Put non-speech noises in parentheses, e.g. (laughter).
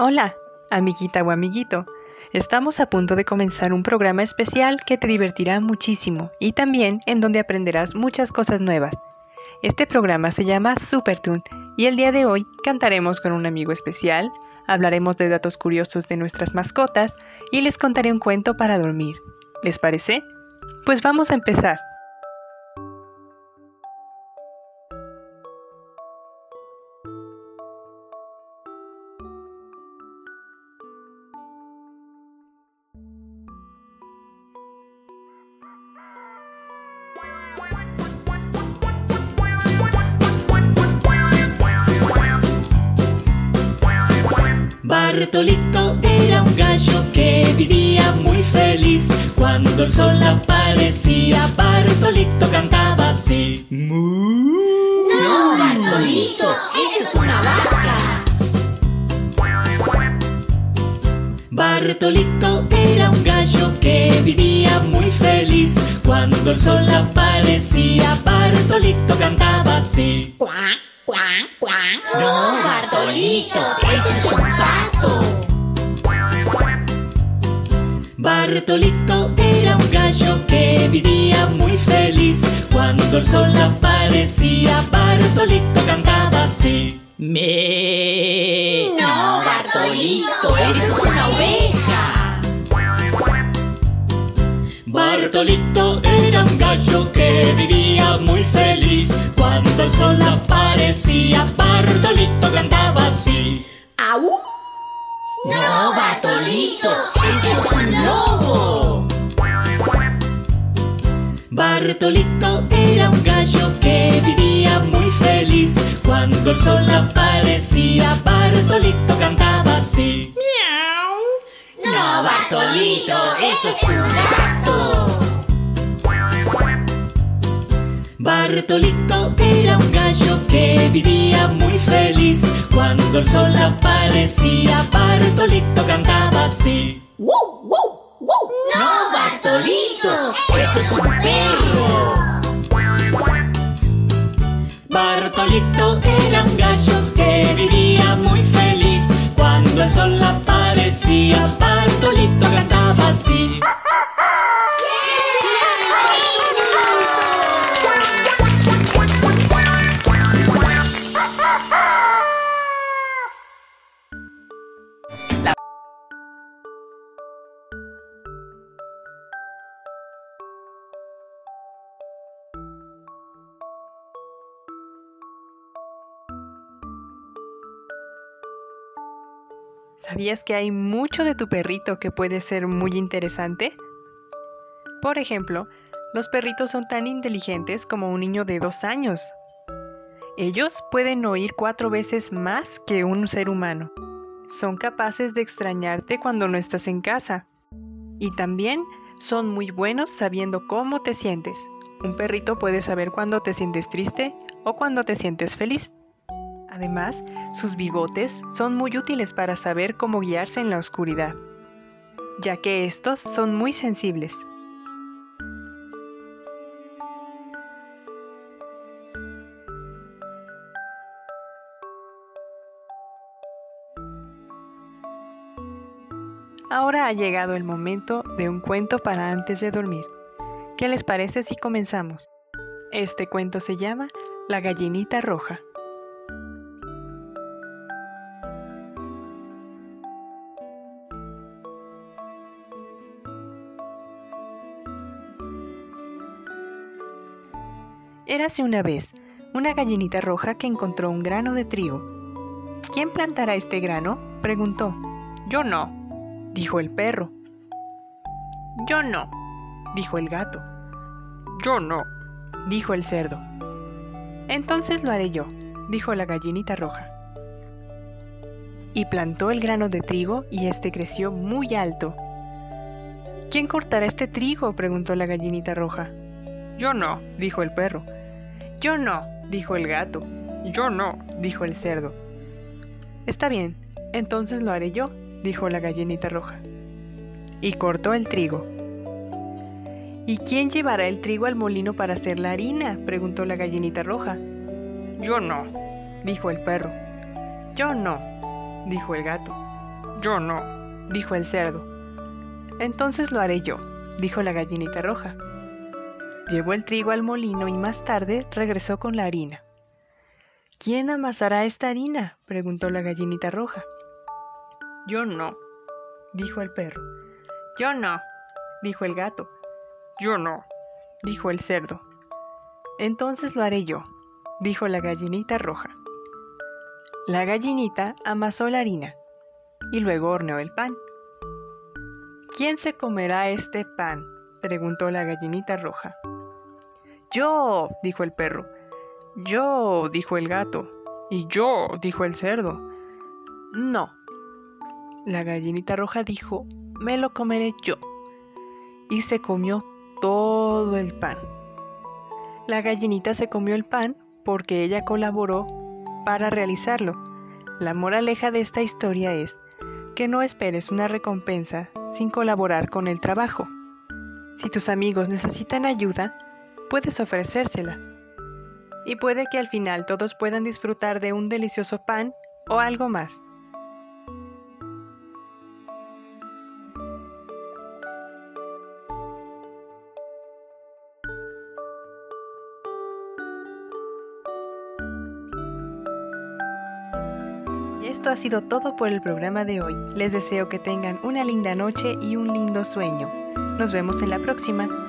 Hola, amiguita o amiguito. Estamos a punto de comenzar un programa especial que te divertirá muchísimo y también en donde aprenderás muchas cosas nuevas. Este programa se llama Supertune y el día de hoy cantaremos con un amigo especial, hablaremos de datos curiosos de nuestras mascotas y les contaré un cuento para dormir. ¿Les parece? Pues vamos a empezar. Bartolito era un gallo que vivía muy feliz. Cuando el sol aparecía, Bartolito cantaba así. ¡Mu! No, Bartolito, esa es una vaca. Bartolito era un gallo que vivía muy feliz. Cuando el sol aparecía, Bartolito cantaba así. Cuac, Bartolito, ese es un pato. Bartolito era un gallo que vivía muy feliz. Cuando el sol aparecía, Bartolito cantaba así. Me. No, Bartolito, esa es una oveja. Bartolito era un gallo que vivía muy feliz. Cuando el sol aparecía, Bartolito cantaba así. ¡Au! No, Bartolito, ese es un lobo. Bartolito era un gallo que vivía muy feliz. Cuando el sol aparecía, Bartolito cantaba así. No, Bartolito, eso es un Bartolito era un gallo que vivía muy feliz. Cuando el sol aparecía, Bartolito cantaba así. ¡Woo, woo, woo! No, Bartolito, eso es un perro. Bartolito era un gallo que vivía muy feliz. Cuando el sol aparecía, Bartolito cantaba así. (laughs) ¿Sabías que hay mucho de tu perrito que puede ser muy interesante? Por ejemplo, los perritos son tan inteligentes como un niño de dos años. Ellos pueden oír cuatro veces más que un ser humano. Son capaces de extrañarte cuando no estás en casa. Y también son muy buenos sabiendo cómo te sientes. Un perrito puede saber cuando te sientes triste o cuando te sientes feliz. Además, sus bigotes son muy útiles para saber cómo guiarse en la oscuridad, ya que estos son muy sensibles. Ahora ha llegado el momento de un cuento para antes de dormir. ¿Qué les parece si comenzamos? Este cuento se llama La gallinita roja. Érase una vez una gallinita roja que encontró un grano de trigo. ¿Quién plantará este grano? preguntó. Yo no, dijo el perro. Yo no, dijo el gato. Yo no, dijo el cerdo. Entonces lo haré yo, dijo la gallinita roja. Y plantó el grano de trigo y este creció muy alto. ¿Quién cortará este trigo? preguntó la gallinita roja. Yo no, dijo el perro. Yo no, dijo el gato. Yo no, dijo el cerdo. Está bien, entonces lo haré yo, dijo la gallinita roja. Y cortó el trigo. ¿Y quién llevará el trigo al molino para hacer la harina? preguntó la gallinita roja. Yo no, dijo el perro. Yo no, dijo el gato. Yo no, dijo el cerdo. Entonces lo haré yo, dijo la gallinita roja. Llevó el trigo al molino y más tarde regresó con la harina. ¿Quién amasará esta harina? preguntó la gallinita roja. Yo no, dijo el perro. Yo no, dijo el gato. Yo no, dijo el cerdo. Entonces lo haré yo, dijo la gallinita roja. La gallinita amasó la harina y luego horneó el pan. ¿Quién se comerá este pan? preguntó la gallinita roja. Yo, dijo el perro. Yo, dijo el gato. Y yo, dijo el cerdo. No. La gallinita roja dijo, me lo comeré yo. Y se comió todo el pan. La gallinita se comió el pan porque ella colaboró para realizarlo. La moraleja de esta historia es que no esperes una recompensa sin colaborar con el trabajo. Si tus amigos necesitan ayuda, puedes ofrecérsela. Y puede que al final todos puedan disfrutar de un delicioso pan o algo más. Esto ha sido todo por el programa de hoy. Les deseo que tengan una linda noche y un lindo sueño. Nos vemos en la próxima.